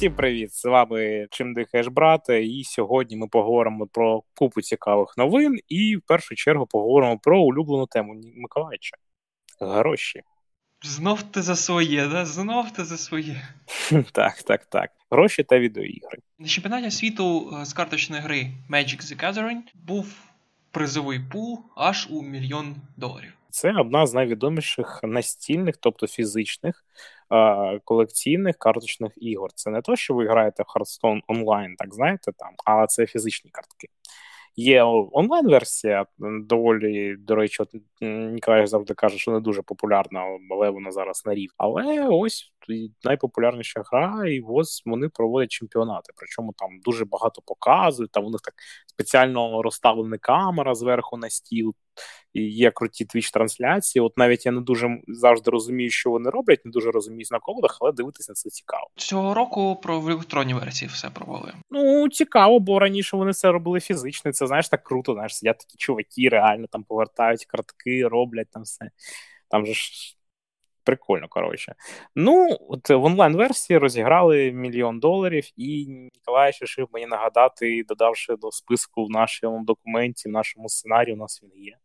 Всім привіт! З вами Чим дихаєш, брате, і сьогодні ми поговоримо про купу цікавих новин і в першу чергу поговоримо про улюблену тему Миколаївича. Гроші. Знов ти за своє, да? Знов ти за своє. Так, так, так. Гроші та відеоігри. На чемпіонаті світу е, з карточної гри Magic the Gathering був призовий пул аж у мільйон доларів. Це одна з найвідоміших настільних, тобто фізичних колекційних карточних ігор. Це не то, що ви граєте в Hearthstone онлайн, так знаєте, там, а це фізичні картки. Є онлайн-версія, доволі, до речі, от Ніколай завжди каже, що не дуже популярна, але вона зараз на рів. Але ось найпопулярніша гра, і ось вони проводять чемпіонати. Причому там дуже багато показують. Там у них так спеціально розставлена камера зверху на стіл. І Є круті твіч-трансляції. От навіть я не дуже завжди розумію, що вони роблять, не дуже розумію на колодах, але дивитися на це цікаво. Цього року про в електронній версії все провели. Ну цікаво, бо раніше вони це робили фізично. Це знаєш так круто. Знаєш, сидять такі чуваки, реально там повертають картки, роблять там все. Там же ж прикольно, коротше. Ну, от в онлайн-версії розіграли мільйон доларів, і Ніколай рішив мені нагадати, додавши до списку в нашому документі, в нашому сценарії, у нас він є.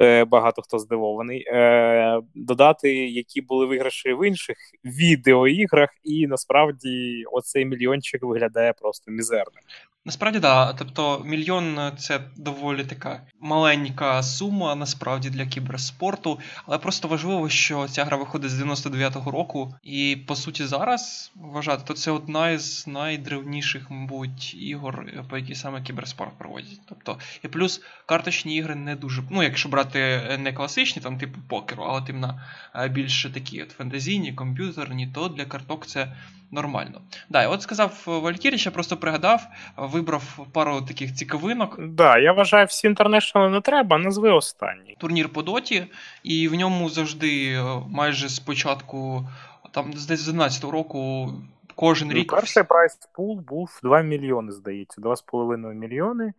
Е, багато хто здивований, е, додати, які були виграші в інших відеоіграх, і насправді оцей мільйончик виглядає просто мізерним. Насправді да. Тобто мільйон це доволі така маленька сума насправді для кіберспорту, але просто важливо, що ця гра виходить з 99-го року, і по суті зараз вважати, то це одна із найдревніших, мабуть, ігор, по якій саме кіберспорт проводять. Тобто, і плюс карточні ігри не дуже. Ну, якщо брати не класичні, там типу покеру, але тим на більше такі от фентезійні, комп'ютерні, то для карток це нормально. Да, от сказав Валькіріч, я просто пригадав, вибрав пару таких цікавинок. Да, я вважаю, всі інтернешнл не треба, назви останній. Турнір по доті, і в ньому завжди е, майже спочатку, там з 11 року. Кожен рік. Перший прайс пул був 2 мільйони, здається, 2,5 мільйони.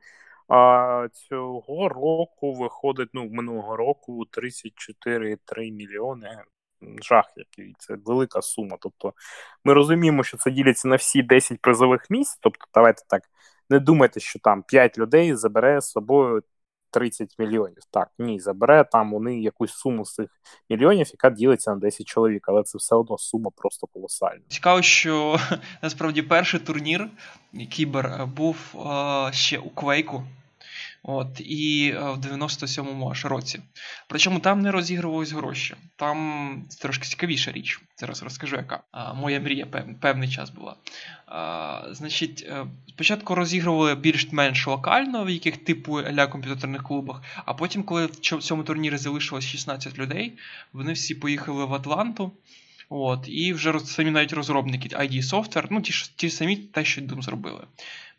А цього року виходить, ну, минулого року 34,3 мільйони жах, який це велика сума. Тобто ми розуміємо, що це діляться на всі 10 призових місць. Тобто, давайте так, не думайте, що там 5 людей забере з собою 30 мільйонів. Так, ні, забере там вони якусь суму з цих мільйонів, яка ділиться на 10 чоловік, але це все одно сума просто колосальна. Цікаво, що насправді перший турнір Кібер був е, ще у Квейку. От, І е, в 97-му аж році. Причому там не розігрувались гроші. Там трошки цікавіша річ. Зараз розкажу, яка. Моя мрія пев, певний час була. Значить, е, спочатку розігрували більш-менш локально, в яких типу ля комп'ютерних клубах, а потім, коли в цьому турнірі залишилось 16 людей, вони всі поїхали в Атланту. От, І вже самі навіть розробники ID Software, ну ті ті самі те, що Doom зробили.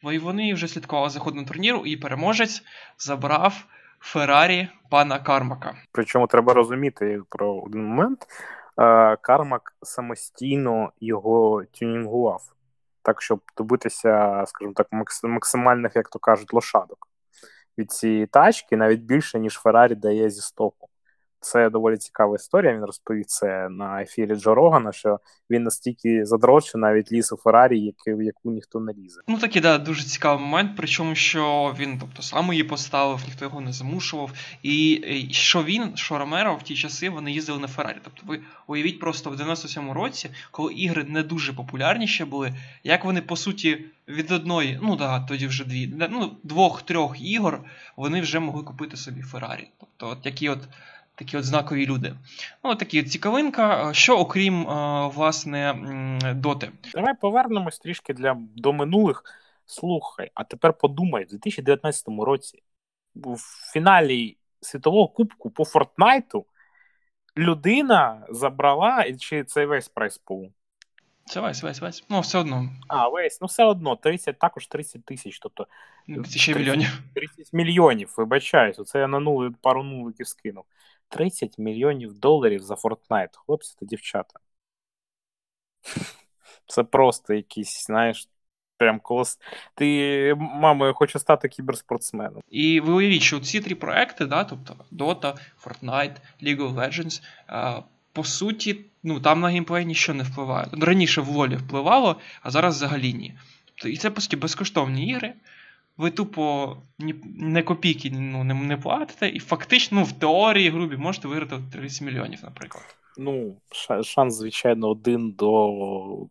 Бо і вони вже слідкували за ходом турніру, і переможець забрав Феррарі пана Кармака. Причому треба розуміти про один момент. Е, Кармак самостійно його тюнінгував, так, щоб добитися, скажімо так, максимальних, як то кажуть, лошадок від цієї тачки, навіть більше, ніж Феррарі дає зі стоку. Це доволі цікава історія. Він розповів це на ефірі Джо Рогана, що він настільки задрочив навіть ліс у Феррарі, в яку ніхто не лізе. Ну такий да, дуже цікавий момент. Причому що він, тобто, сам її поставив, ніхто його не замушував. І що він, що Ромеро в ті часи вони їздили на Феррарі. Тобто, ви уявіть просто в 97-му році, коли ігри не дуже популярні ще були, як вони по суті від одної, ну да, тоді вже дві, ну двох-трьох ігор вони вже могли купити собі Феррарі. Тобто, от які от такі от знакові люди. Ну, такі от цікавинка. Що окрім е, власне доти? Давай повернемось трішки для до минулих. Слухай, а тепер подумай, в 2019 році в фіналі світового кубку по Фортнайту людина забрала чи це весь прайс пул? Це весь, весь, весь. Ну, все одно. А, весь, ну все одно, 30, також 30 тисяч. Тобто 30 мільйонів. 30 мільйонів, вибачаюсь. Оце я на нули, пару нуликів скинув. 30 мільйонів доларів за Fortnite, хлопці та дівчата. Це просто якийсь, знаєш, прям колос. Ти, мамо, я хочу стати кіберспортсменом. І ви уявіть, що ці три проекти, да, тобто Dota, Fortnite, League of Legends, по суті, ну там на геймплей нічого не впливає. Раніше в Лолі впливало, а зараз взагалі ні. Тобто, і це по суті безкоштовні ігри. Ви тупо ні, не копійки ну, не, не платите, і фактично, ну, в теорії грубі можете виграти 30 мільйонів, наприклад. Ну, шанс, звичайно, один до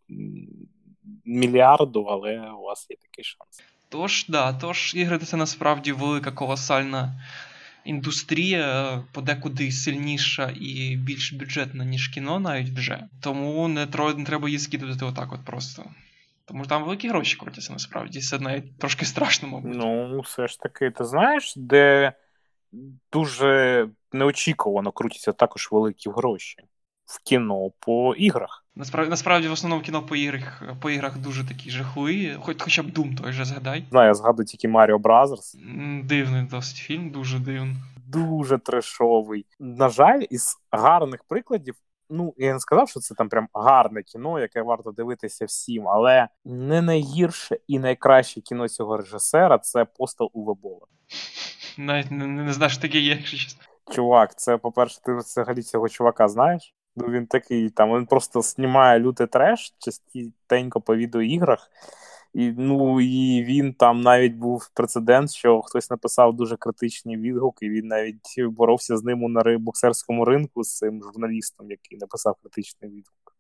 мільярду, але у вас є такий шанс. Тож, да, тож ігри це насправді велика колосальна індустрія, подекуди сильніша і більш бюджетна, ніж кіно, навіть вже. Тому не, не треба її скидувати отак, от просто. Тому там великі гроші крутяться насправді. Це навіть трошки страшно, мабуть. Ну, все ж таки, ти знаєш, де дуже неочікувано крутяться також великі гроші в кіно по іграх. Насправді, насправді, в основному кіно по іграх по іграх дуже такі жахливі, хоч хоча б Doom той же згадай. Знаю, я згадую тільки Mario Brothers. Дивний досить фільм, дуже дивний. Дуже трешовий. На жаль, із гарних прикладів. Ну, я не сказав, що це там прям гарне кіно, яке варто дивитися всім, але не найгірше і найкраще кіно цього режисера це постал Уве Бола. Навіть не, не, не знаю, що таке є, якщо чесно. Чувак, це, по-перше, ти взагалі цього чувака знаєш? Ну, Він такий, там, він просто знімає лютий треш частенько по відеоіграх. І ну, і він там навіть був прецедент, що хтось написав дуже критичні відгуки, він навіть боровся з ним на боксерському ринку з цим журналістом, який написав критичний відгук.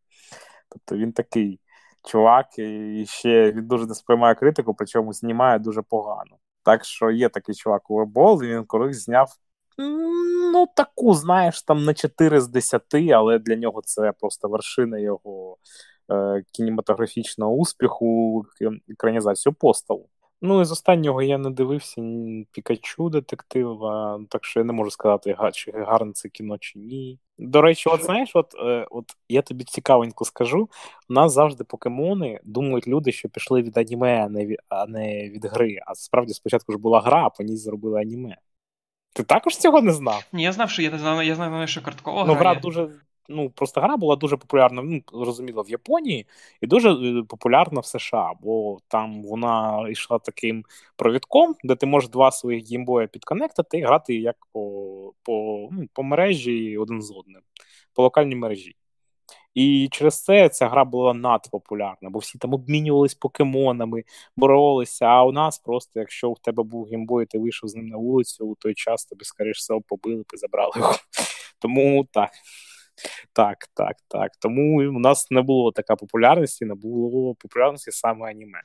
Тобто він такий чувак, і ще він дуже не сприймає критику, причому знімає дуже погано. Так що є такий чувак у Ребол, і він колись зняв Ну, таку, знаєш, там на 4 з 10, але для нього це просто вершина його кінематографічного успіху, екранізацію посталу. Ну, і з останнього я не дивився Пікачу детектива, так що я не можу сказати, чи гарне це кіно, чи ні. До речі, от знаєш, от е, от я тобі цікавенько скажу: у нас завжди покемони думають люди, що пішли від аніме, а не від, а не від гри. А справді спочатку ж була гра, а по ній зробили аніме. Ти також цього не знав? Ні, я знав, що я не знав, я знав, що карткова ну, гра дуже. Ну, просто гра була дуже популярна, ну, зрозуміло, в Японії і дуже е, популярна в США, бо там вона йшла таким проводком, де ти можеш два своїх геймбоя підконектити і грати як по по, ну, по мережі один з одним, по локальній мережі. І через це ця гра була надпопулярна, бо всі там обмінювались покемонами, боролися. А у нас просто, якщо у тебе був геймбой, ти вийшов з ним на вулицю, у той час тобі, скоріш всього, побили б і забрали його. Тому так. Так, так, так. Тому у нас не було така популярності, не було популярності саме аніме.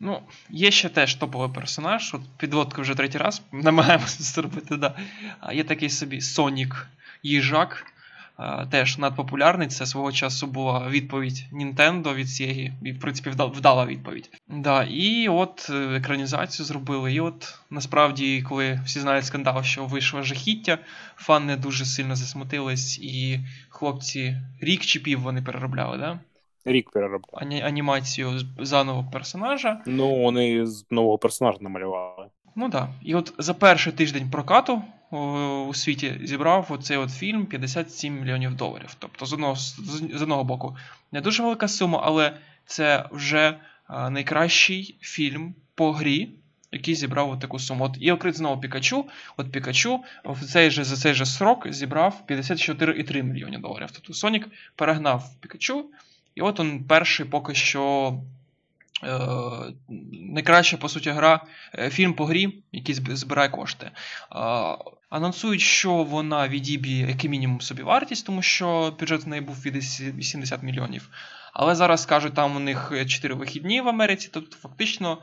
Ну, є ще теж топовий персонаж. От підводка вже третій раз намагаємося зробити. да. Є такий собі Сонік Їжак. Е, теж надпопулярний. Це свого часу була відповідь Nintendo від Sega, і в принципі вдала відповідь. Да, І от е, екранізацію зробили. І от насправді, коли всі знають скандал, що вийшло жахіття, фани дуже сильно засмутились, і хлопці рік чи пів вони переробляли, да? Рік переробляли. Ані- анімацію заново персонажа. Ну, вони з нового персонажа намалювали. Ну так. Да. І от за перший тиждень прокату у світі зібрав оцей от фільм 57 мільйонів доларів. Тобто, з одного з одного боку, не дуже велика сума, але це вже найкращий фільм по грі, який зібрав от таку суму. От І окрит знову Пікачу. От Пікачу в цей же, за цей же срок зібрав 54,3 мільйони доларів. Тобто Сонік перегнав Пікачу, і от він перший поки що Е, найкраща, по суті, гра, е, фільм по грі, який збирає кошти. Анонсують, що вона відіб'є як мінімум собі вартість, тому що бюджет в неї був 80 мільйонів. Але зараз кажуть, там у них 4 вихідні в Америці, тобто фактично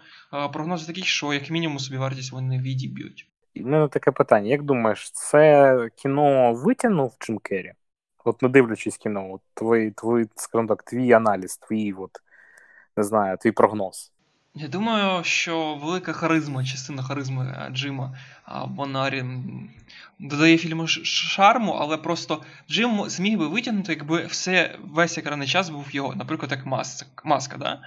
прогнози такі, що як мінімум собі вартість вони відіб'ють. У мене таке питання: як думаєш, це кіно витягнув Джим Керрі? От не дивлячись кіно, от твій, твій, скажімо так, твій аналіз, твій от не знаю, твій прогноз. Я думаю, що велика харизма, частина харизми е, Джима Бонарі додає фільму шарму, але просто Джим зміг би витягнути, якби все весь екранний час був його, наприклад, як маска. маска да?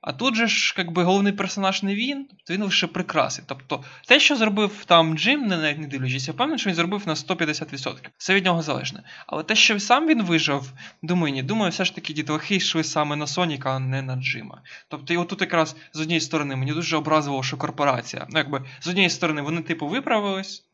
А тут же ж, якби головний персонаж не він, то він лише прикраси. Тобто те, що зробив там Джим, не навіть не дивлячись, я впевнений, що він зробив на 150%. Це від нього залежне. Але те, що сам він вижив, думаю, ні, думаю, все ж таки дітлахи йшли саме на Соніка, а не на Джима. Тобто, і отут якраз з однієї сторони мені дуже образило, що корпорація. Ну, якби з однієї сторони вони, типу, виправились,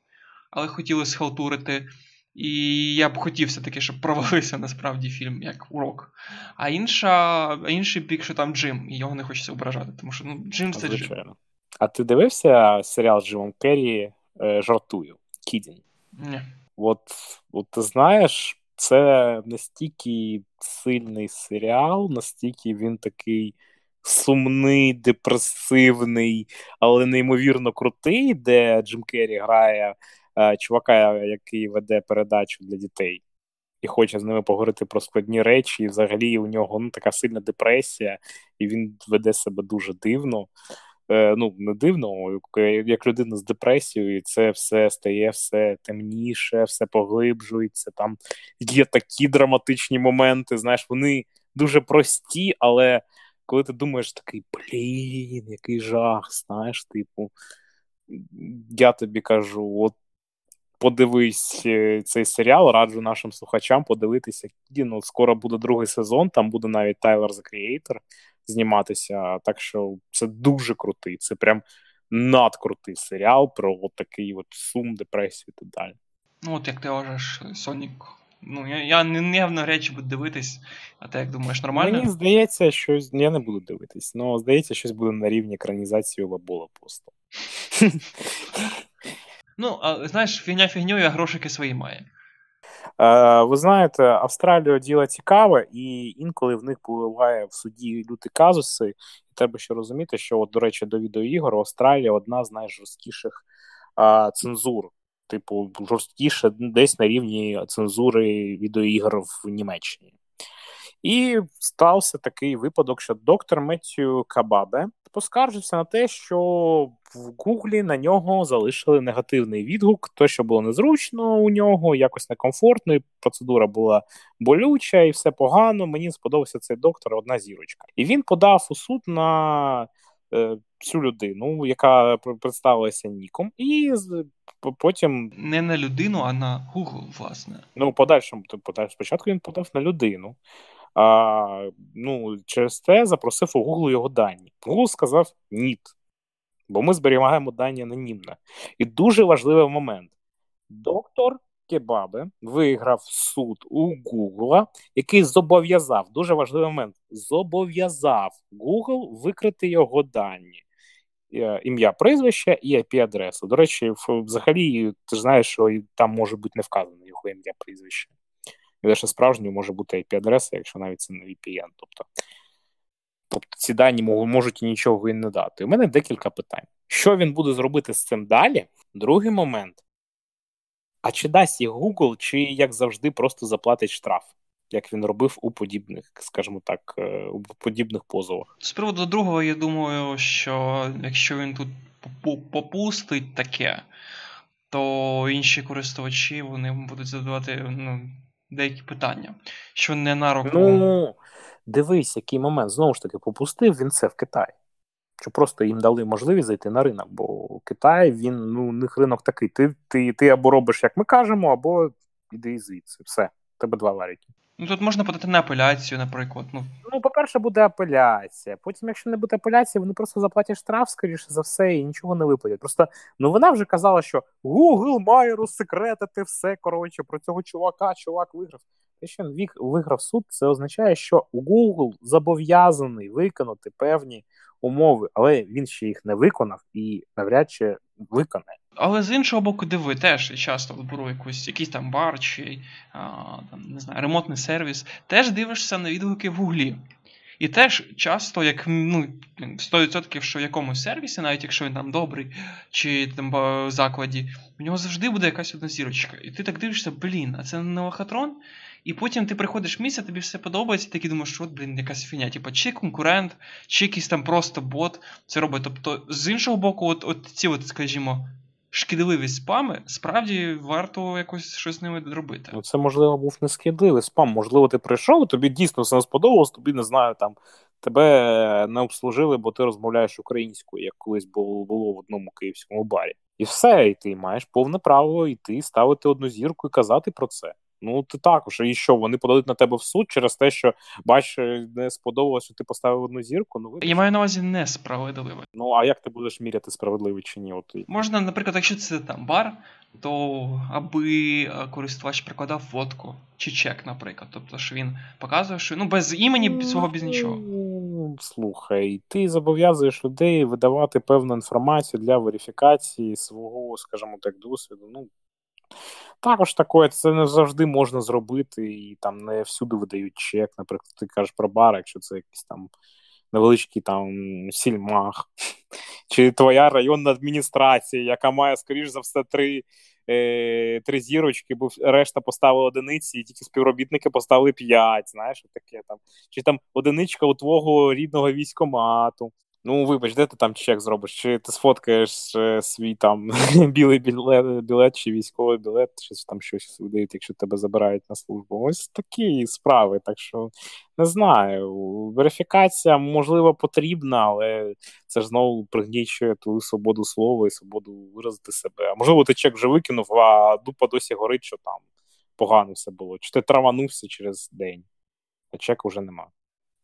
але хотіли схалтурити. І я б хотів все-таки, щоб провалився насправді фільм як урок. А інша, інший бік, що там Джим, і його не хочеться ображати, тому що ну, Джим це Звичайно. Джим. А ти дивився серіал з Джимом Керрі е, Жартую? Кідін? Ні. От, от ти знаєш, це настільки сильний серіал, настільки він такий сумний, депресивний, але неймовірно крутий, де Джим Керрі грає чувака, який веде передачу для дітей. І хоче з ними поговорити про складні речі, і взагалі у нього ну, така сильна депресія, і він веде себе дуже дивно. Е, ну, не дивно, як людина з депресією, і це все стає все темніше, все поглиблюється. Там є такі драматичні моменти. Знаєш, вони дуже прості, але коли ти думаєш такий, блін, який жах, знаєш, типу, я тобі кажу, от подивись е, цей серіал, раджу нашим слухачам подивитися. Ну, Скоро буде другий сезон, там буде навіть Тайлер The Creator зніматися. Так що це дуже крутий, це прям надкрутий серіал про от такий от сум, депресію і так далі. Ну, от як ти вважаєш, Сонік. Ну, я я не навряд чи буду дивитись, а ти як думаєш, нормально? Мені здається, що я не буду дивитись, але здається, щось буде на рівні екранізації Лабола просто. Ну, а знаєш, фігня фігньою, а грошики свої має. Е, ви знаєте, Австралія діло цікаве, і інколи в них буває в суді люті казуси. І треба ще розуміти, що, от, до речі, до відеоігор Австралія одна з найжорсткіших а, цензур. Типу, жорсткіше десь на рівні цензури відеоігр в Німеччині. І стався такий випадок, що доктор Меттю Кабабе поскаржився на те, що в Гуглі на нього залишили негативний відгук, то що було незручно у нього, якось некомфортно, і процедура була болюча, і все погано. Мені сподобався цей доктор, одна зірочка. І він подав у суд на е, цю людину, яка представилася Ніком, і потім не на людину, а на Google, власне. Ну, подальшому подальшому спочатку він подав на людину. А, ну, Через це запросив у Google його дані. Google сказав ні, бо ми зберігаємо дані анонімно. І дуже важливий момент. Доктор Кебабе виграв суд у Google, який зобов'язав, дуже важливий момент, зобов'язав Google викрити його дані. Е, ім'я прізвище і IP-адресу. До речі, взагалі, ти ж знаєш, що там може бути не вказано його ім'я прізвище. І лише справжньою може бути IP-адреса, якщо навіть це не VPN. Тобто тобто ці дані можуть нічого і не дати. У мене декілька питань. Що він буде зробити з цим далі? Другий момент. А чи дасть їх Google, чи, як завжди, просто заплатить штраф, як він робив у подібних, скажімо так, е, у подібних позовах? З приводу другого, я думаю, що якщо він тут попустить таке, то інші користувачі вони будуть задавати ну, деякі питання, що не на руку. Ну, дивись, який момент. Знову ж таки, попустив він це в Китаї. Що просто їм дали можливість зайти на ринок, бо Китай, він, ну, у них ринок такий. Ти ти, ти або робиш, як ми кажемо, або іди звідси. Все, тебе два варіки. Ну тут можна подати на апеляцію, наприклад. Ну, ну по-перше, буде апеляція. Потім, якщо не буде апеляції, вони просто заплатять штраф, скоріше за все, і нічого не виплатять. Просто ну вона вже казала, що Google має розсекретити все. Коротше, про цього чувака, чувак виграв. Те, що він виграв суд, це означає, що Google зобов'язаний виконати певні умови, але він ще їх не виконав і навряд чи виконає. Але з іншого боку, диви, теж часто беру якусь, якийсь там бар чи а, там, не знаю, ремонтний сервіс, теж дивишся на відгуки в гуглі. І теж часто, як ну, 100%, що в якомусь сервісі, навіть якщо він там добрий, чи там в закладі, в нього завжди буде якась одна зірочка. І ти так дивишся, блін, а це не лохотрон? І потім ти приходиш в місце, тобі все подобається, і такий думаєш, що от, блін, якась фіня. Типу, чи конкурент, чи якийсь там просто бот це робить. Тобто, з іншого боку, от, от ці, от, скажімо, шкідливі спами, справді варто якось щось з ними робити. Ну, це, можливо, був не шкідливий спам. Можливо, ти прийшов, тобі дійсно все не сподобалось, тобі не знаю, там тебе не обслужили, бо ти розмовляєш українською, як колись було, було в одному київському барі. І все, і ти маєш повне право йти, ставити одну зірку і казати про це. Ну, ти також. І що, вони подадуть на тебе в суд через те, що бач, не сподобалося, що ти поставив одну зірку. Ну, Я маю на увазі несправедливе. Ну, а як ти будеш міряти справедливий чи ні? От... Можна, наприклад, якщо це там бар, то аби е, користувач прикладав фотку чи чек, наприклад. Тобто, що він показує, що ну без імені свого без нічого. Ну, слухай, ти зобов'язуєш людей видавати певну інформацію для верифікації свого, скажімо так, досвіду. Ну, також таке, це не завжди можна зробити, і там не всюди видають чек. Наприклад, ти кажеш про бар, якщо це якийсь там невеличкий там сільмах, чи твоя районна адміністрація, яка має, скоріш за все, три е, три зірочки, бо решта поставили одиниці, і тільки співробітники поставили п'ять. Знаєш, таке там. Чи там одиничка у твого рідного військомату. Ну, вибач, де ти там чек зробиш? Чи ти сфоткаєш е, свій там білий білет, білет чи військовий білет, чи там щось видають, якщо тебе забирають на службу? Ось такі справи. Так що не знаю. Верифікація, можливо, потрібна, але це ж знову пригнічує твою свободу слова і свободу виразити себе. А можливо, ти чек вже викинув, а дупа досі горить, що там погано все було. Чи ти траванувся через день, а чека вже нема.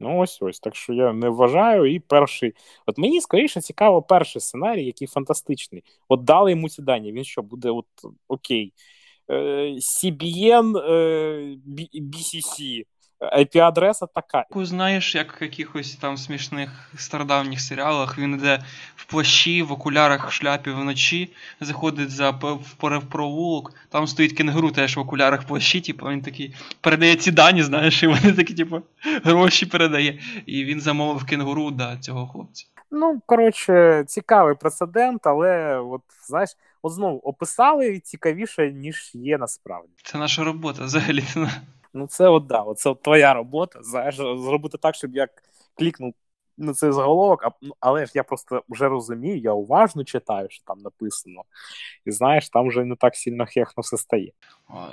Ну, ось ось. Так що я не вважаю. І перший. От мені скоріше цікаво перший сценарій, який фантастичний. От дали йому ці дані. Він що буде от окей. CBN, е, BCC. IP-адреса така. Знаєш, як в якихось там смішних стародавніх серіалах він йде в плащі, в окулярах, в шляпі вночі, заходить за в провулок, там стоїть кенгуру теж в окулярах в плащі, типу, він такий передає ці дані, знаєш, і вони такі, типу, гроші передає. І він замовив кенгуру да, цього хлопця. Ну, коротше, цікавий прецедент, але от знаєш, от знову описали цікавіше, ніж є насправді. Це наша робота взагалі. Ну, це от да, це от твоя робота. Знаєш, зробити так, щоб я клікнув на цей заголовок, а, ну, але ж я просто вже розумію, я уважно читаю, що там написано. І знаєш, там вже не так сильно хехно все стає.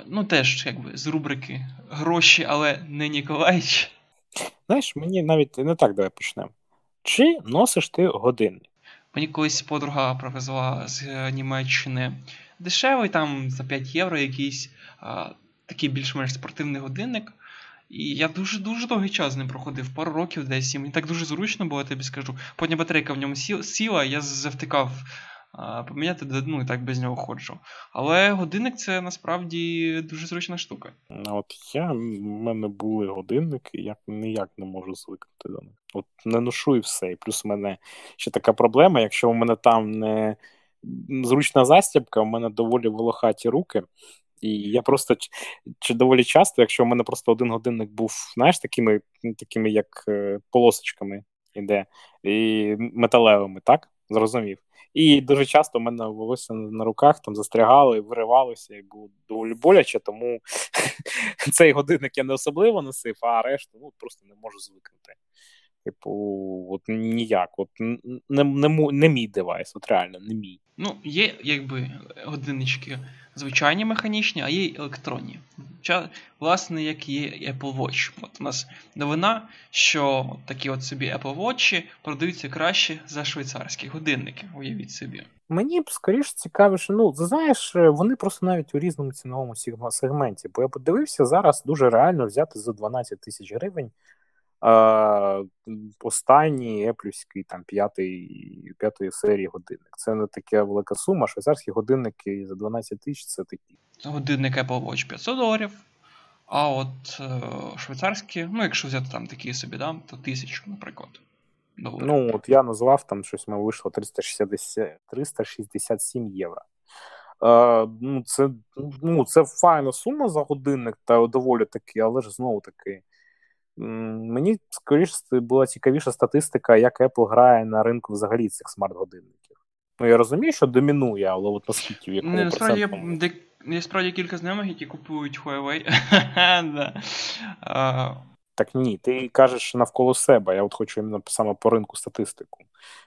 Ну, теж, якби з рубрики гроші, але не Ніколаїч. Знаєш, мені навіть не так давай почнемо. Чи носиш ти годинник? Мені колись подруга привезла з Німеччини дешевий, там за 5 євро якийсь такий більш-менш спортивний годинник. І я дуже-дуже довгий час з ним проходив, пару років десь. І мені так дуже зручно було, я тобі скажу. Потім батарейка в ньому сіла, я завтикав поміняти, ну і так без нього ходжу. Але годинник це насправді дуже зручна штука. От я в мене були годинники, я ніяк не можу звикнути до них. От не ношу і все. І плюс в мене ще така проблема, якщо у мене там не зручна застібка, у мене доволі волохаті руки. І я просто чи доволі часто, якщо в мене просто один годинник був, знаєш, такими, такими як е, полосочками іде, і металевими, так? Зрозумів. І дуже часто в мене волосся на руках там застрягало і виривалося, і було доволі боляче, тому цей годинник я не особливо носив, а решту ну, просто не можу звикнути. Типу, от ніяк, от не не, не мій девайс, от реально, не мій. Ну, є якби годиннички звичайні механічні, а є й електронні. Власне, як є Apple Watch. От у нас новина, що такі от собі Apple Watch продаються краще за швейцарські годинники. Уявіть собі. Мені б скоріше цікавіше, ну знаєш, вони просто навіть у різному ціновому сегменті. Бо я подивився зараз дуже реально взяти за 12 тисяч гривень Останній еплюський там п'ятий, п'ятої серії годинник. Це не така велика сума. Швейцарські годинники за 12 тисяч це такі. Годинник Apple Watch 500 доларів. А от е, швейцарські, ну, якщо взяти там такі собі, да, то тисячу, наприклад. Доларів. Ну, от я назвав там щось, ми вийшло 360, 367 євро. Е, ну, Це ну, це файна сума за годинник, та доволі таки, але ж знову таки. Мені скоріше була цікавіша статистика, як Apple грає на ринку взагалі цих смарт-годинників. Ну, я розумію, що домінує, але от наскільки в якому Не, насправді я, де, я справді кілька знайомих, які купують Huawei. Так ні, ти кажеш навколо себе. Я от хочу іменно саме по ринку статистику.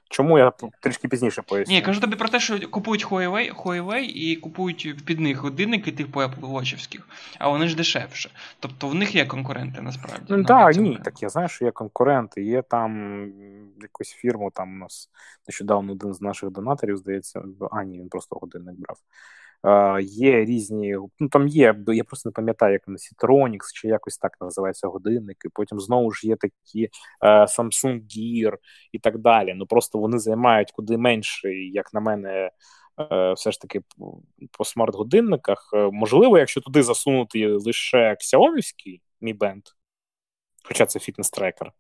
Чому я трішки пізніше поясню? Ні, кажу тобі про те, що купують Huawei, Huawei і купують під них годинники типу Apple Watch'івських, а вони ж дешевше. Тобто в них є конкуренти насправді. Ну так, ні, так я знаю, що є конкуренти. Є там якусь фірму, там у нас нещодавно один з наших донаторів, здається, а ні, він просто годинник брав. Є різні, ну там є, я просто не пам'ятаю, як на Citronics, чи якось так називається годинники. Потім знову ж є такі Samsung Gear і так далі. Ну просто вони займають куди менше, як на мене, все ж таки по смарт-годинниках. Можливо, якщо туди засунути лише Xiaomi Mi Band, хоча це фітнес-трекер,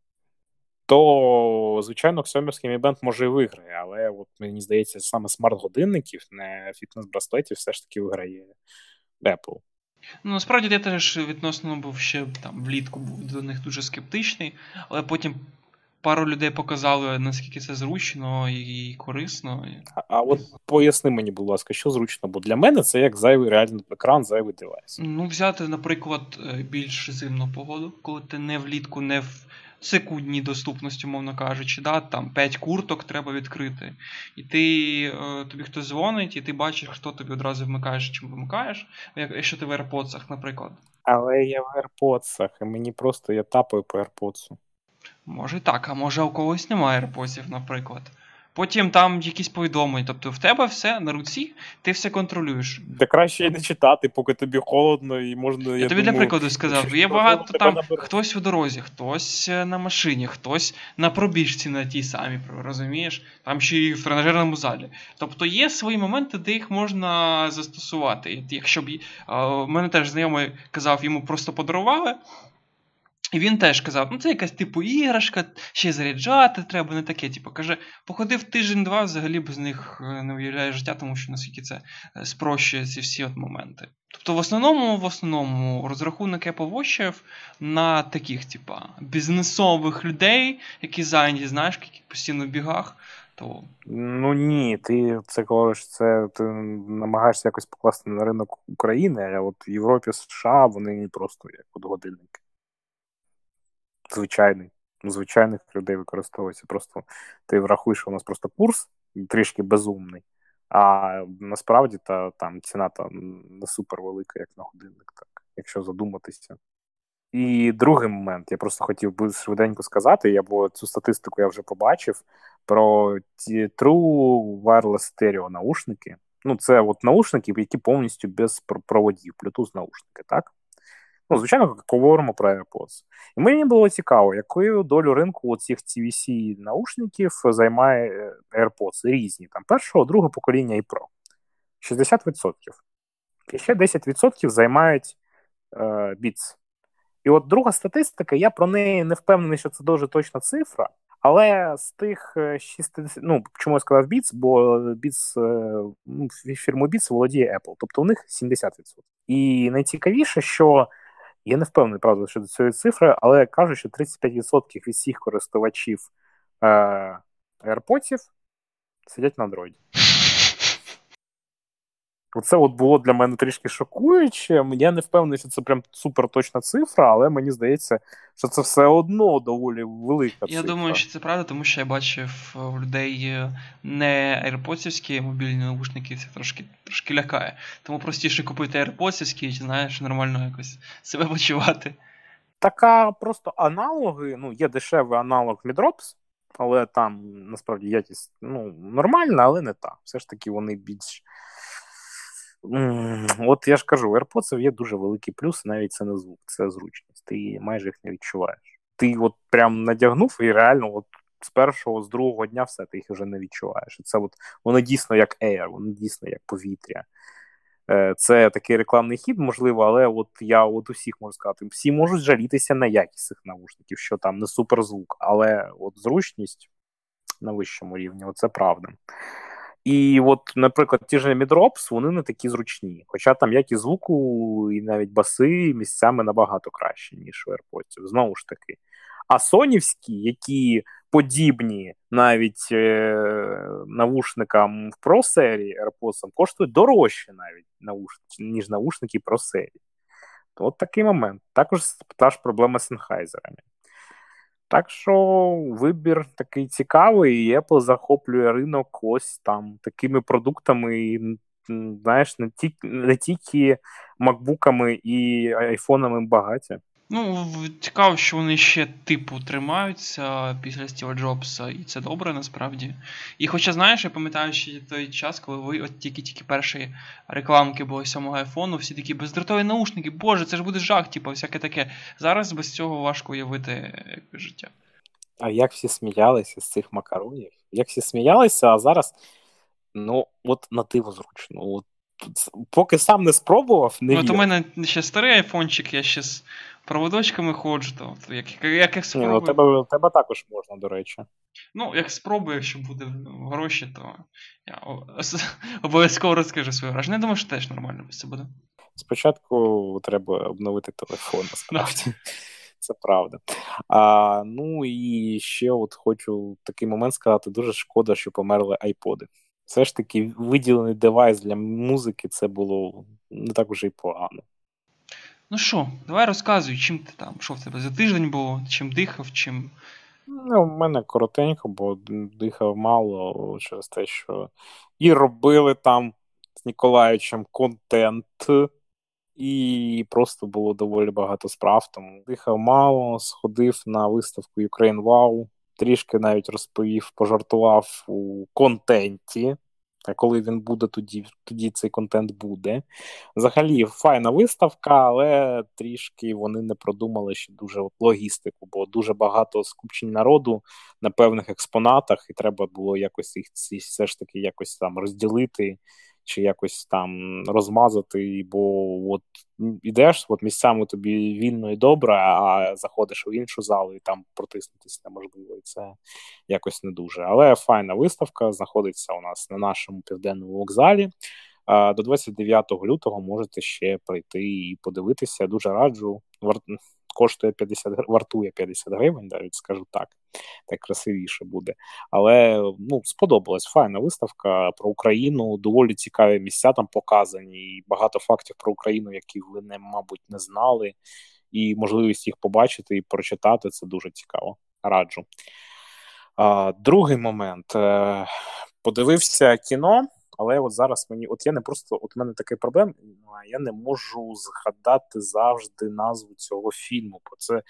то, звичайно, Xiaomi Mi Band може і виграє, але от мені здається, саме смарт-годинників, не фітнес-браслетів, все ж таки виграє Apple. Ну, насправді я теж відносно був ще там влітку був до них дуже скептичний, але потім пару людей показали, наскільки це зручно і корисно. А, а от поясни мені, будь ласка, що зручно, бо для мене це як зайвий реальний екран, зайвий девайс. Ну, взяти, наприклад, е, більш зимну погоду, коли ти не влітку, не в секундній доступності, мовно кажучи, да, там 5 курток треба відкрити. І ти е, тобі хтось дзвонить, і ти бачиш, хто тобі одразу вмикаєш чим вимикаєш, якщо ти в AirPods, наприклад. Але я в AirPods, і мені просто я тапаю по AirPods. Може і так, а може у когось немає AirPods, наприклад. Потім там якісь повідомлення. Тобто в тебе все на руці, ти все контролюєш. Та краще і не читати, поки тобі холодно і можна. Я, я тобі думаю, для прикладу сказав, є багато там набирати. хтось у дорозі, хтось е, на машині, хтось на пробіжці на тій самій, розумієш? Там ще й в тренажерному залі. Тобто є свої моменти, де їх можна застосувати. Якщо б в мене теж знайомий казав, йому просто подарували. І він теж казав, ну це якась типу іграшка, ще заряджати треба, не таке. Типу, каже, походив тиждень-два, взагалі без них е, не уявляє життя, тому що наскільки це е, спрощує ці всі от моменти. Тобто, в основному в основному розрахунок Apple Watch на таких, типа, бізнесових людей, які зайняті, знаєш, які постійно в бігах. То... Ну ні, ти це кажеш, це ти намагаєшся якось покласти на ринок України, а от в Європі США вони просто як от годинники звичайний. Ну, звичайних людей використовується. Просто ти врахуєш, що у нас просто курс трішки безумний, а насправді та там ціна та не супер велика, як на годинник, так, якщо задуматися. І другий момент, я просто хотів би швиденько сказати, я бо цю статистику я вже побачив про ті True Wireless Stereo наушники. Ну, це от наушники, які повністю без проводів, Bluetooth наушники, так? Ну, звичайно, говоримо про AirPods. І мені було цікаво, якою долю ринку цих CVC наушників займає е, AirPods різні, там першого, другого покоління і Pro. 60%. І ще 10% займають е, Beats. І от друга статистика, я про неї не впевнений, що це дуже точна цифра. Але з тих 60, е, ну чому я сказав Beats, бо Beats, е, ну, фірму Beats володіє Apple, тобто у них 70%. І найцікавіше, що я не впевнений, правда, щодо цієї цифри, але кажуть, що 35% від всіх користувачів е, AirPods сидять на Android. Оце от було для мене трішки шокуюче. Я не впевнений, що це прям супер точна цифра, але мені здається, що це все одно доволі велика цифра. Я думаю, що це правда, тому що я бачив в людей не AirPods мобільні наушники, це трошки трошки лякає. Тому простіше купити AirPods, і знаєш, нормально якось себе почувати. Така просто аналоги, ну, є дешевий аналог Midrops, але там насправді якість ну, нормальна, але не та. Все ж таки вони більш. От я ж кажу, AirPods є дуже великий плюс, навіть це не звук, це зручність. Ти майже їх не відчуваєш. Ти от прям надягнув і реально от з першого, з другого дня все, ти їх вже не відчуваєш. Це от воно дійсно як air, воно дійсно як повітря. Е, це такий рекламний хід, можливо, але от я от усіх можу сказати, всі можуть жалітися на якість цих навушників, що там не суперзвук, але от зручність на вищому рівні, оце правда. І от, наприклад, ті ж Mi Drops, вони не такі зручні. Хоча там як і звуку, і навіть баси місцями набагато краще, ніж у AirPods, знову ж таки. А сонівські, які подібні навіть е, навушникам в Pro серії AirPods, коштують дорожче навіть, науш... ніж навушники Pro серії. От такий момент. Також та ж проблема з сенхайзерами. Так що вибір такий цікавий, і Apple захоплює ринок ось там такими продуктами, і, знаєш, не тільки не тільки макбуками і айфонами багаття. Ну, цікаво, що вони ще типу тримаються після Стіва Джобса, і це добре насправді. І хоча, знаєш, я пам'ятаю ще той час, коли ви от тільки-тільки перші рекламки були сьомого айфону, всі такі бездротові наушники, боже, це ж буде жах, типу, всяке таке. Зараз без цього важко уявити якби, життя. А як всі сміялися з цих макаронів? Як всі сміялися, а зараз, ну, от на диво зручно. От, Поки сам не спробував, не Ну, от у мене ще старий айфончик, я ще з проводочками ходжу, то, як, як, як спробую. Ні, ну, тебе, тебе також можна, до речі. Ну, як спробую, якщо буде гроші, то я обов'язково розкажу своє враження. Я думаю, що теж нормально це буде. Спочатку треба обновити телефон, насправді. Це правда. А, Ну і ще от хочу такий момент сказати: дуже шкода, що померли айподи. Все ж таки, виділений девайс для музики це було не так уже й погано. Ну що, давай розказуй, чим ти там? Що в тебе за тиждень було? Чим дихав, чим. Ну, У мене коротенько, бо дихав мало через те, що і робили там з Ніколаєвичем контент, і просто було доволі багато справ. Тому дихав мало, сходив на виставку Ukraine Wow, трішки навіть розповів, пожартував у контенті. А коли він буде, тоді тоді цей контент буде. Взагалі, файна виставка, але трішки вони не продумали ще дуже от, логістику, бо дуже багато скупчень народу на певних експонатах, і треба було якось їх все ж таки якось там розділити чи якось там розмазати, бо от ідеш, от місцями тобі вільно і добре, а заходиш в іншу залу і там протиснутися неможливо. І це якось не дуже. Але файна виставка знаходиться у нас на нашому південному вокзалі. До 29 лютого можете ще прийти і подивитися. Дуже раджу коштує 50 вартує 50 гривень, навіть скажу так, так красивіше буде. Але ну, сподобалась файна виставка про Україну. Доволі цікаві місця там показані, і багато фактів про Україну, які ви не, мабуть, не знали. І можливість їх побачити і прочитати це дуже цікаво. Раджу. Другий момент. Е, подивився кіно. Але от зараз мені, от я не просто от мене такий проблем, я не можу згадати завжди назву цього фільму. Бо це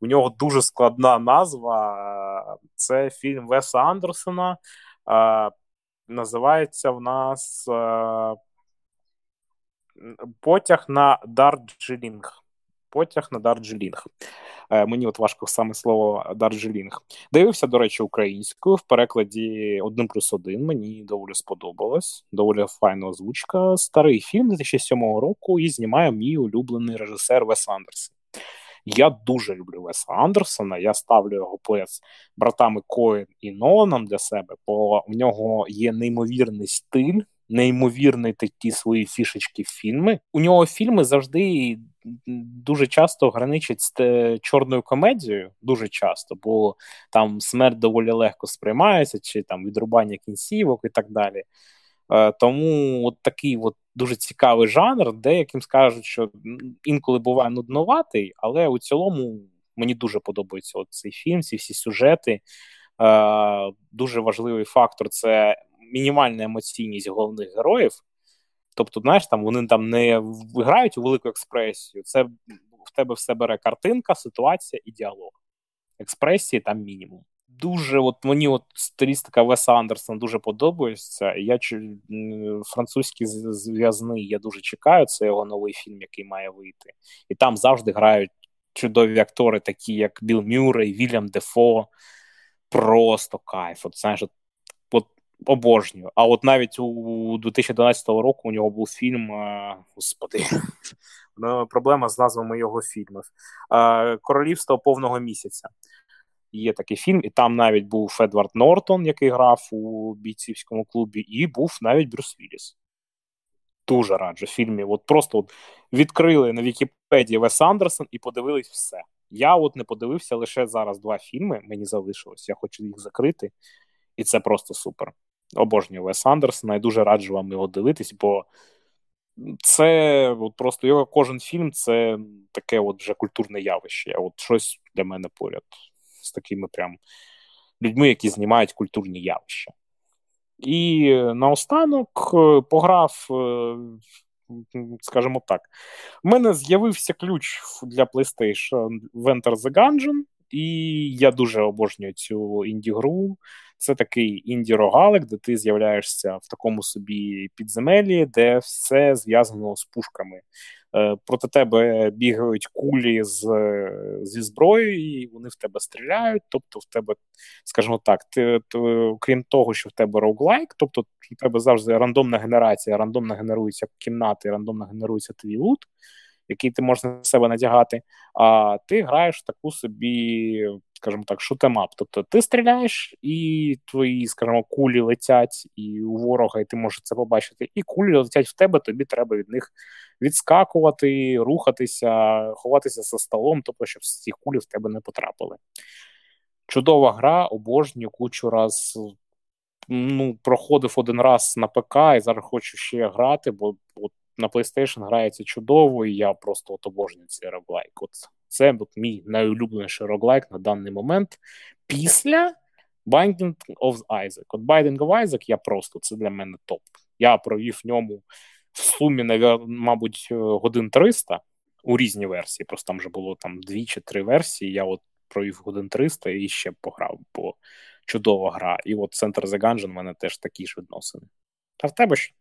у нього дуже складна назва. Це фільм Веса Андерсона. Називається в нас Потяг на Дарджилінг потяг на Дарджилінг. Е, мені от важко саме слово Дарджилінг. Дивився, до речі, українською в перекладі один плюс один. Мені доволі сподобалось. Доволі файна озвучка. Старий фільм 2007 року і знімає мій улюблений режисер Вес Андерсон. Я дуже люблю Веса Андерсона. Я ставлю його поряд з братами Коен і Ноланом для себе, бо в нього є неймовірний стиль неймовірні такі свої фішечки фільми. У нього фільми завжди дуже часто граничать з чорною комедією, дуже часто, бо там смерть доволі легко сприймається, чи там відрубання кінцівок і так далі. Е, тому от такий от дуже цікавий жанр, деяким скажуть, що інколи буває нудноватий, але у цілому мені дуже подобається от цей фільм, ці всі сюжети. Е, дуже важливий фактор це мінімальна емоційність головних героїв. Тобто, знаєш, там вони там не грають у велику експресію. Це в тебе все бере картинка, ситуація і діалог. Експресії там мінімум. Дуже от мені от стилістика Веса Андерсона дуже подобається. Я французький зв'язний я дуже чекаю. Це його новий фільм, який має вийти. І там завжди грають чудові актори, такі як Біл Мюррей, Вільям Дефо. Просто кайф. От знаєш, обожнюю. А от навіть у 2012 року у нього був фільм. Господи, проблема з назвами його фільмів. Королівство повного місяця. Є такий фільм, і там навіть був Едвард Нортон, який грав у бійцівському клубі, і був навіть Брюс Вілліс. Дуже раджу фільмі. От просто от відкрили на Вікіпедії Вес Андерсон і подивились все. Я от не подивився лише зараз два фільми. Мені залишилось. Я хочу їх закрити, і це просто супер обожнюю Вес Андерсона і дуже раджу вам його дивитись, бо це от просто його кожен фільм це таке от вже культурне явище. От щось для мене поряд з такими прям людьми, які знімають культурні явища. І наостанок е, пограв е, скажімо так. У мене з'явився ключ для PlayStation в Enter the Gungeon, і я дуже обожнюю цю інді-гру. Це такий інді-рогалик, де ти з'являєшся в такому собі підземелі, де все зв'язано з пушками. Е, проти тебе бігають кулі з, зі зброєю, і вони в тебе стріляють. Тобто, в тебе, скажімо так, ти, ти крім того, що в тебе роуглайк, тобто в тебе завжди рандомна генерація, рандомно генеруються кімнати, рандомно генерується твій лут, який ти можеш на себе надягати. А ти граєш в таку собі скажімо так, шутемап. Тобто ти стріляєш, і твої, скажімо, кулі летять і у ворога, і ти можеш це побачити. І кулі летять в тебе, тобі треба від них відскакувати, рухатися, ховатися за столом, тобто, щоб ці кулі в тебе не потрапили. Чудова гра, обожнюю кучу раз. Ну, проходив один раз на ПК і зараз хочу ще грати, бо от на PlayStation грається чудово, і я просто от обожнюю цей роглайк. От це от мій найулюбленіший роглайк на даний момент. Після Binding of Isaac. От Binding of Isaac я просто це для мене топ. Я провів в ньому в сумі, мабуть, годин 300 у різні версії. Просто там вже було там дві чи три версії. Я от провів годин 300 і ще пограв, бо чудова гра. І от Center the Gungeon в мене теж такі ж відносини. А в тебе ж?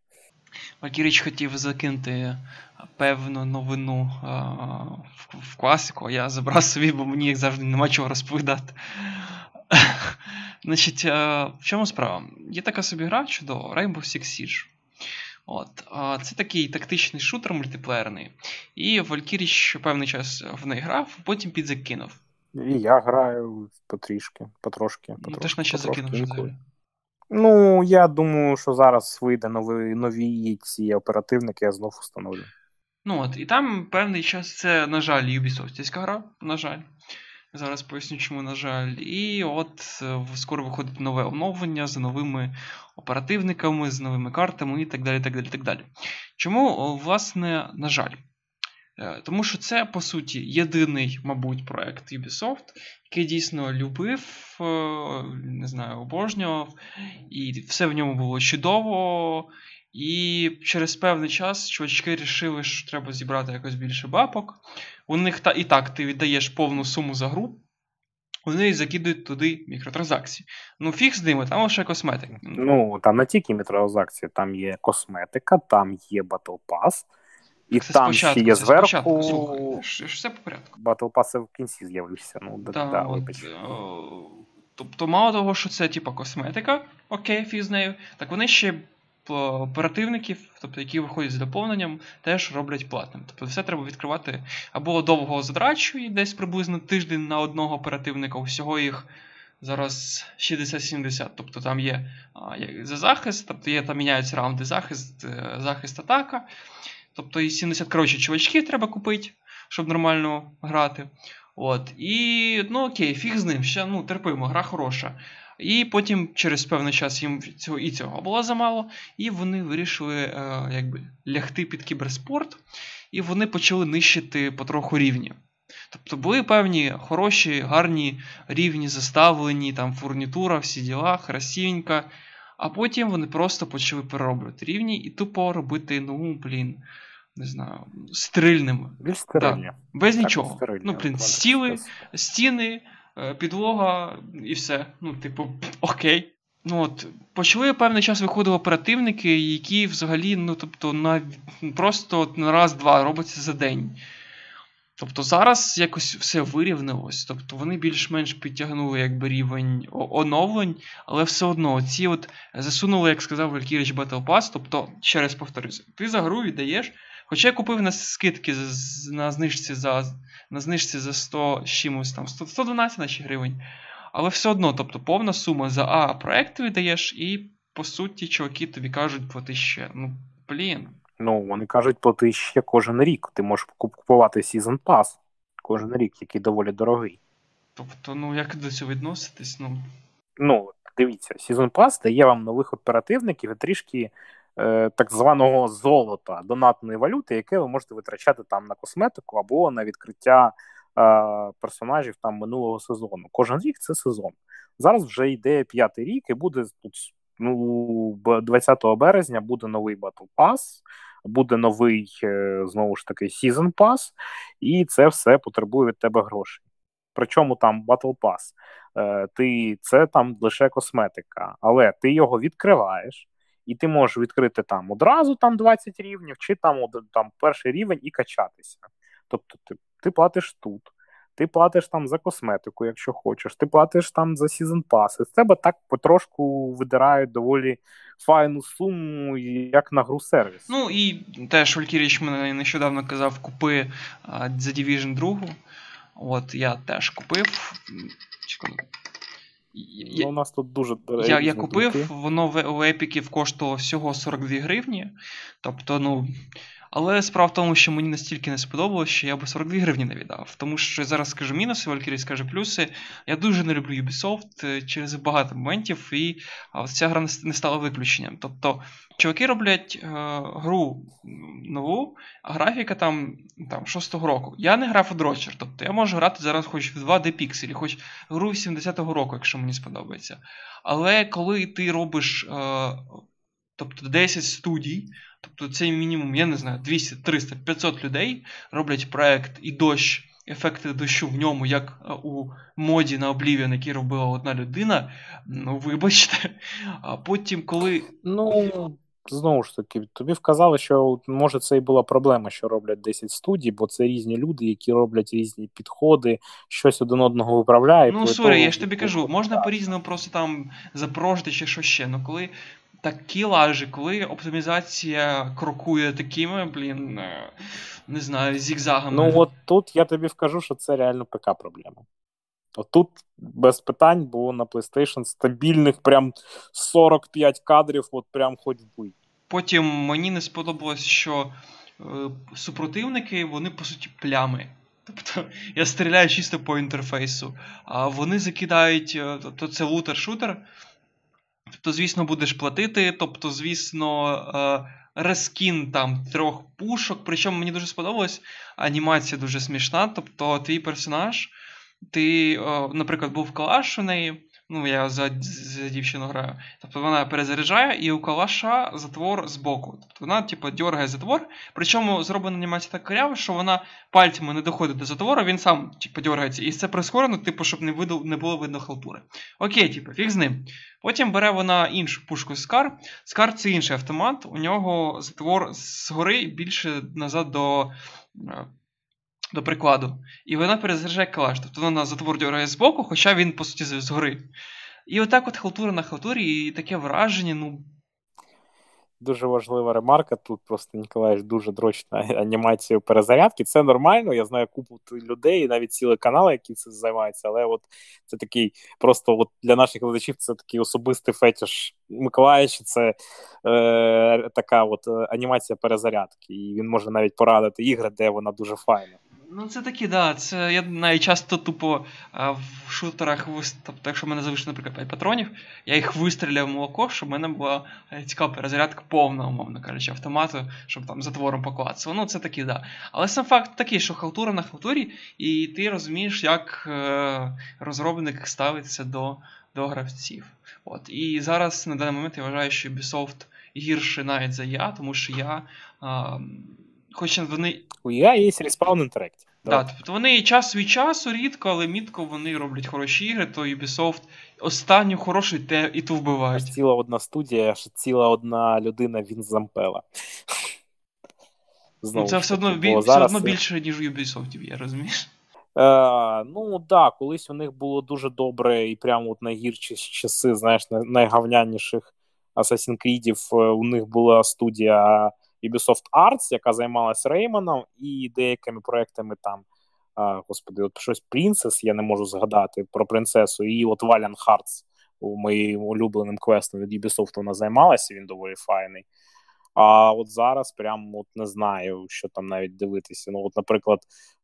Валькіріч хотів закинути певну новину а, в, в класику, а я забрав собі, бо мені завжди нема чого розповідати. Значить, а, в чому справа? Є така собі гра чудова Rainbow Six Siege. От, а, Це такий тактичний шутер мультиплеєрний. І Валькіріч певний час в неї грав, потім підзакинув. І я граю потрішки, потрошки. потрошки ну, ти ж наче закинув. Ну, я думаю, що зараз вийде нові нові ці оперативники, я знов встановлю. Ну от, і там певний час це, на жаль, Ubisoftівська гра, на жаль. Зараз поясню, чому, на жаль. І от е, скоро виходить нове оновлення з новими оперативниками, з новими картами і так далі. так далі, так далі. Чому, власне, на жаль? Е, тому що це, по суті, єдиний, мабуть, проект Ubisoft, який дійсно любив, е, не знаю, обожнював, і все в ньому було чудово. І через певний час чувачки вирішили, що треба зібрати якось більше бабок. У них та і так ти віддаєш повну суму за гру. Вони закидують туди мікротранзакції. Ну, фіг з ними, там лише косметика. Ну, там не тільки мікротранзакції, там є косметика, там є Battle і це там спочатку, ще є це зверху. Спочатку, слухай, все по порядку. Pass в кінці з'явився. Ну, да, да, от, Тобто, мало того, що це типа косметика, окей, фіг з нею, так вони ще оперативників, тобто які виходять з доповненням, теж роблять платним. Тобто все треба відкривати або довго задрачу, і десь приблизно тиждень на одного оперативника. Усього їх зараз 60-70. Тобто там є за захист, тобто є там міняються раунди захист, е, захист атака. Тобто і 70 коротше, чувачків треба купити, щоб нормально грати. От. І ну окей, фіг з ним, ще ну, терпимо, гра хороша. І потім через певний час їм цього і цього було замало, і вони вирішили е, якби, лягти під кіберспорт, і вони почали нищити потроху рівні. Тобто були певні хороші, гарні рівні заставлені, там фурнітура, всі діла, красивенько. А потім вони просто почали перероблювати рівні і тупо робити, ну, блін, не знаю, стрільними. Більш стерильні. Да. Без так, нічого. Стерильні, ну, блін, стіли, стіни, е, підлога і все. Ну, типу, окей. Ну от, Почали певний час виходили оперативники, які взагалі, ну, тобто, на просто на раз-два робиться за день. Тобто зараз якось все вирівнилось. Тобто вони більш-менш підтягнули якби рівень оновлень, але все одно ці от засунули, як сказав Valkyrie Battle Pass, тобто, ще раз повторюся, ти за гру віддаєш. Хоча я купив на скидки на знижці за на знижці за 100 чимось там 112 наші гривень. Але все одно, тобто повна сума за А проект віддаєш, і по суті, чуваки тобі кажуть, плати ще. Ну, блін. Ну, вони кажуть, плати ще кожен рік. Ти можеш купувати Season Pass кожен рік, який доволі дорогий. Тобто, ну як до цього відноситись? Ну, Ну, дивіться, Season Pass дає вам нових оперативників і трішки е, так званого золота, донатної валюти, яке ви можете витрачати там на косметику або на відкриття е, персонажів там минулого сезону. Кожен рік це сезон. Зараз вже йде п'ятий рік, і буде тут ну, 20 березня буде новий Battle Pass. Буде новий е, знову ж таки Season Pass, і це все потребує від тебе грошей. Причому там Battle Pass, е, ти це там лише косметика, але ти його відкриваєш, і ти можеш відкрити там одразу там 20 рівнів, чи там там перший рівень і качатися. Тобто ти, ти платиш тут. Ти платиш там за косметику, якщо хочеш, ти платиш там за сезон паси. З тебе так потрошку видирають доволі файну суму, як на гру сервіс. Ну і теж Валькіріч мене нещодавно казав, купи за Division 2. От я теж купив. Я, ну, У нас тут дуже Я я купив, воно в, в епіків коштувало всього 42 гривні. Тобто, ну, але справа в тому, що мені настільки не сподобалось, що я би 42 гривні не віддав. Тому що зараз скажу мінуси, Валькірій скаже плюси. Я дуже не люблю Ubisoft е, через багато моментів, і ця гра не стала виключенням. Тобто, чуваки роблять е, гру нову, а графіка там там 6-го року. Я не грав дрочер, тобто я можу грати зараз хоч в 2D пікселі, хоч гру 70-го року, якщо мені сподобається. Але коли ти робиш. Е, тобто 10 студій, тобто це мінімум, я не знаю, 200, 300, 500 людей роблять проект і дощ, ефекти дощу в ньому, як е, у моді на Oblivion, який робила одна людина. Ну, вибачте. А потім, коли. Ну. Знову ж таки, тобі вказали, що може це і була проблема, що роблять 10 студій, бо це різні люди, які роблять різні підходи, щось один одного виправляє. Ну, сорі, я ж тобі кажу, можна по-різному просто там загрузити чи що ще. Ну коли такі лажі, коли оптимізація крокує такими, блін, е, не знаю, зігзагами. Ну от тут я тобі вкажу, що це реально ПК-проблема. Отут без питань було на PlayStation стабільних прям 45 кадрів, от прям хоч вбий. Потім мені не сподобалось, що е, супротивники, вони, по суті, плями. Тобто я стріляю чисто по інтерфейсу, а вони закидають, тобто це лутер-шутер, Тобто, звісно, будеш платити. Тобто, звісно, е, рескін там трьох пушок. Причому мені дуже сподобалось, анімація дуже смішна. Тобто, твій персонаж, ти, е, наприклад, був калаш у неї. Ну, я за за дівчину граю. Тобто вона перезаряджає, і у калаша затвор збоку. Тобто вона, типу, дергає затвор. Причому зроблена анімація так корява, що вона пальцями не доходить до затвору, він сам типу, дергається. І це прискорено, типу, щоб не виду, не було видно халтури. Окей, типу, фіг з ним. Потім бере вона іншу пушку Скар. Скар це інший автомат. У нього затвор згори більше назад до. До прикладу. І вона перезаряджає калаш. Тобто вона затвор дергає з боку, хоча він, по суті, згори. І отак от халтура на халтурі, і таке враження, ну. Дуже важлива ремарка. Тут просто Ніколаєш дуже дрочна анімацію перезарядки. Це нормально. Я знаю купу людей, навіть цілі канали, які це займаються. Але от це такий просто от для наших глядачів це такий особистий фетіш Миколаївич. Це е, така от е, анімація перезарядки. І він може навіть порадити ігри, де вона дуже файна. Ну, це такі, да. Це я навіть часто тупо а, в шутерах тобто, якщо в мене залишилось, наприклад, 5 патронів, я їх вистріляв в молоко, щоб в мене була е, цікава перезарядка повна, умовно кажучи, автомату, щоб там затвором поклацало. Ну, це такі, да. Але сам факт такий, що халтура на халтурі, і ти розумієш, як е, розробник ставиться до до гравців. От. І зараз на даний момент я вважаю, що Ubisoft гірше навіть за я, тому що я. А, Хоча вони. У я є респаун інтеракті. Так, тобто вони час від часу, рідко, але мітко вони роблять хороші ігри, то Ubisoft останню хорошу те і ту вбивають. Аж ціла одна студія, аж ціла одна людина він зампела. Знову це все одно бі... все одно більше, ніж у Ubisoft, я розумієш? Е, Ну так, да, колись у них було дуже добре і прямо от найгірші часи, знаєш, найгавняніших Assassin's Creed е, у них була студія Ubisoft Arts, яка займалась Рейманом і деякими проектами там. А, Господи, от щось Принцес, я не можу згадати про принцесу, і от Hearts у моїм улюбленим квестом від Ubisoft вона займалася, він доволі файний. А от зараз прям от не знаю, що там навіть дивитися. Ну, от, наприклад,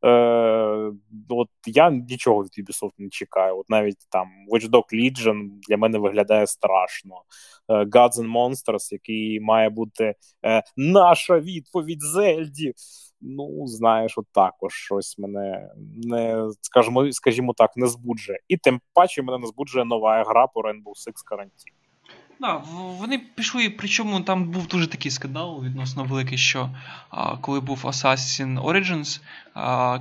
е, от я нічого від Ubisoft не чекаю. От навіть там Watch Dog Legion для мене виглядає страшно. Е, Gods and Monsters, який має бути е, наша відповідь Зельді. Ну, знаєш, от також щось мене не скажімо, скажімо так, не збуджує. І тим паче мене не збуджує нова гра по Rainbow Six Quarantine. Да, вони пішли, причому там був дуже такий скандал відносно великий, що а, коли був Assassin Origins, а,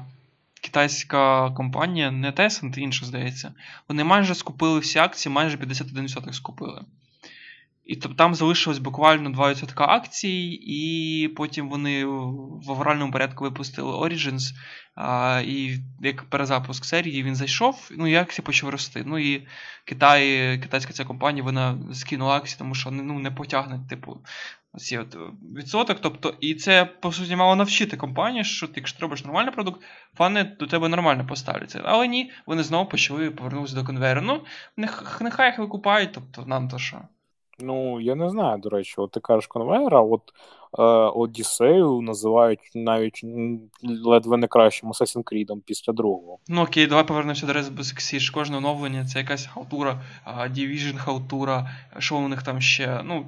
китайська компанія, не Tencent, інша, здається, вони майже скупили всі акції, майже 51% скупили. І там залишилось буквально 2% акцій, і потім вони в авральному порядку випустили Origins, а, і як перезапуск серії він зайшов, ну і акції почали рости. Ну і Китай, китайська ця компанія вона скинула акції, тому що ну, не потягне, типу, ці от відсоток. Тобто, І це, по суті, мало навчити компанію, що ти, якщо робиш нормальний продукт, фани до тебе нормально поставляться. Але ні, вони знову почали повернутися до конвейеру. Ну, нехай їх викупають, тобто нам то що. Ну, я не знаю, до речі, от ти кажеш конвейер, а от е, Одіссею називають навіть ледве не кращим Assassin's Creed після другого. Ну окей, давай повернемося до Rainbow Six. Кожне оновлення це якась халтура, Division халтура, що у них там ще. Ну,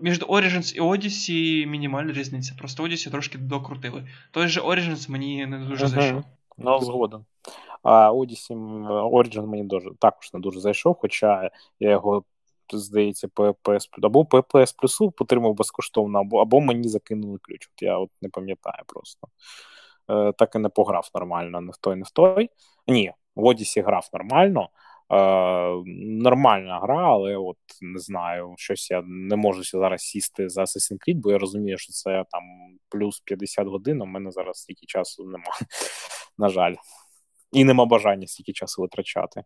між Origins і Odyssey мінімальна різниця. Просто Odyssey трошки докрутили. Той же Origins мені не дуже зайшов. Ну, згоден. А Odyssey Origin мені дуже також не дуже зайшов, хоча я його здається, PS, або PS Plus потримав безкоштовно, або або мені закинули ключ. От Я от не пам'ятаю просто. Е, Так і не пограв нормально, не в той, не в той. Ні, в Одісі грав нормально. Е, Нормальна гра, але от не знаю, щось я не можу зараз сісти за Assassin's Creed, бо я розумію, що це там плюс 50 годин, у мене зараз стільки часу немає. На жаль. І нема бажання стільки часу витрачати.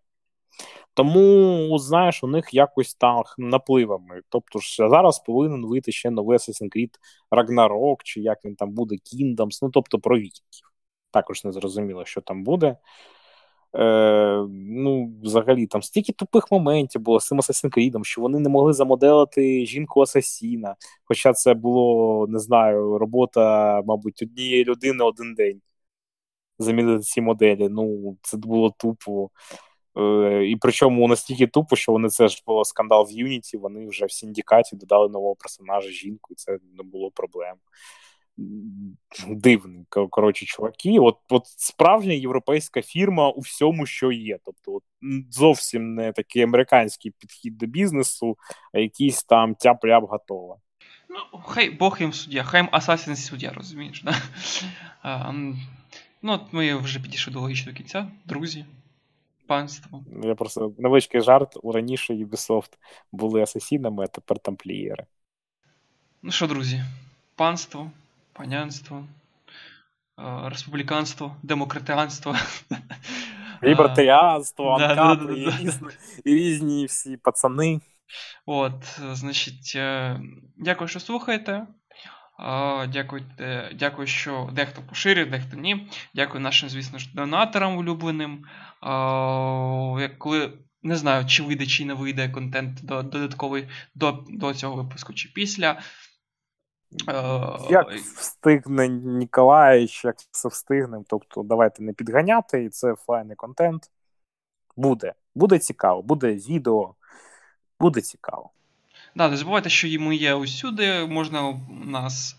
Тому, знаєш, у них якось там напливами. Тобто ж зараз повинен вийти ще новий Assassin's Creed Ragnarok, чи як він там буде, Kingdoms, ну тобто про вікінгів. Також не зрозуміло, що там буде. Е, Ну, взагалі, там стільки тупих моментів було з цим Assassin's Creed, що вони не могли замоделити жінку Асасіна. Хоча це було, не знаю, робота, мабуть, однієї людини один день. Замінити ці моделі. Ну, це було тупо. Е, і причому настільки тупо, що вони це ж було скандал в Юніті, вони вже в Сіндікаті додали нового персонажа жінку, і це не було проблем. Дивний, коротше, чуваки. От от справжня європейська фірма у всьому, що є. Тобто, от, зовсім не такий американський підхід до бізнесу, а якийсь там тяп-ляп готово. Ну, хай Бог їм суддя, хай Асасін суддя, розумієш. Да? А, ну, от Ми вже підійшли до логічного кінця, друзі панство. Я просто невеличкий жарт. У раніше Ubisoft були асасінами, а тепер тамплієри. Ну що, друзі, панство, панянство, республіканство, демократіанство. Лібертаріанство, анкапи і, різні, і різні всі пацани. От, значить, е, дякую, що слухаєте. Дякуйте, дякую, що дехто поширює, дехто ні. Дякую нашим, звісно ж, донаторам улюбленим. Коли не знаю, чи вийде, чи не вийде контент додатковий до до цього випуску, чи після. Як встигне Ніколаєвич, як все встигнемо. Тобто, давайте не підганяти, і це файний контент. Буде. Буде цікаво, буде відео, буде цікаво. Да, не забувайте, що ми є усюди, можна нас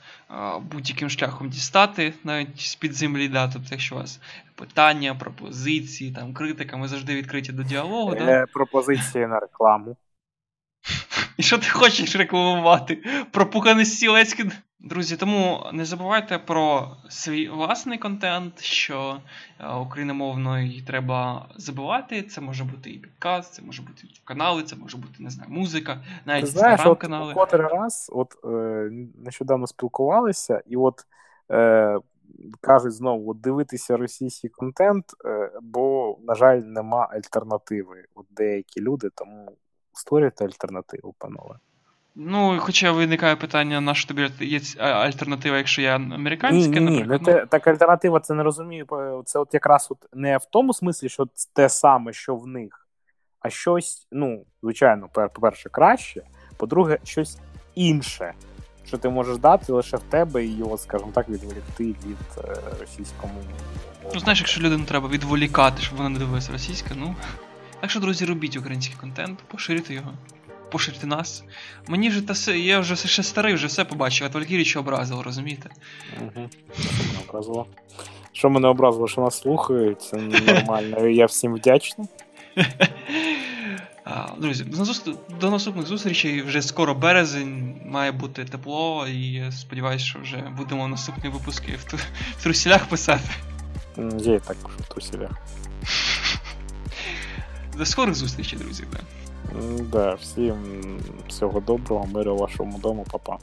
будь-яким шляхом дістати, навіть з-під землі, да, тобто, якщо у вас питання, пропозиції, там, критика, ми завжди відкриті до діалогу. Е, да? Пропозиції на рекламу. І що ти хочеш рекламувати? Пропуханий стілецький Друзі, тому не забувайте про свій власний контент, що е, україномовно треба забувати. Це може бути і підкаст, це може бути канали, це може бути не знаю, музика, навіть інстаграм-канали. Котрий раз, от е, нещодавно спілкувалися, і от е, кажуть знову от дивитися російський контент, е, бо, на жаль, нема альтернативи. От деякі люди, тому створюйте альтернативу, панове. Ну, хоча виникає питання, на що тобі є альтернатива, якщо я американська, ні, ні, ні, те, так альтернатива це не розумію. Це от якраз от не в тому смислі, що те саме, що в них, а щось, ну, звичайно, по-перше, краще, по-друге, щось інше, що ти можеш дати лише в тебе і його, скажімо так, відволікти від е, російському. Ну, знаєш, якщо людину треба відволікати, щоб вона не дивилася російська, ну. Так що, друзі, робіть український контент, поширюйте його, поширюйте нас. Мені вже та все, я вже ще старий, вже все побачив, а Валькірі ще образило, розумієте? Угу. Образило. Що мене образило, що нас слухають, це нормально. Я всім вдячний. Друзі, до наступних зустрічей вже скоро березень, має бути тепло, і я сподіваюся, що вже будемо наступні випуски в, ту... трусілях писати. Я і так пишу в трусілях. До скорих зустрічей, друзі. Да, Всім всього доброго, миру вашому дому, папа.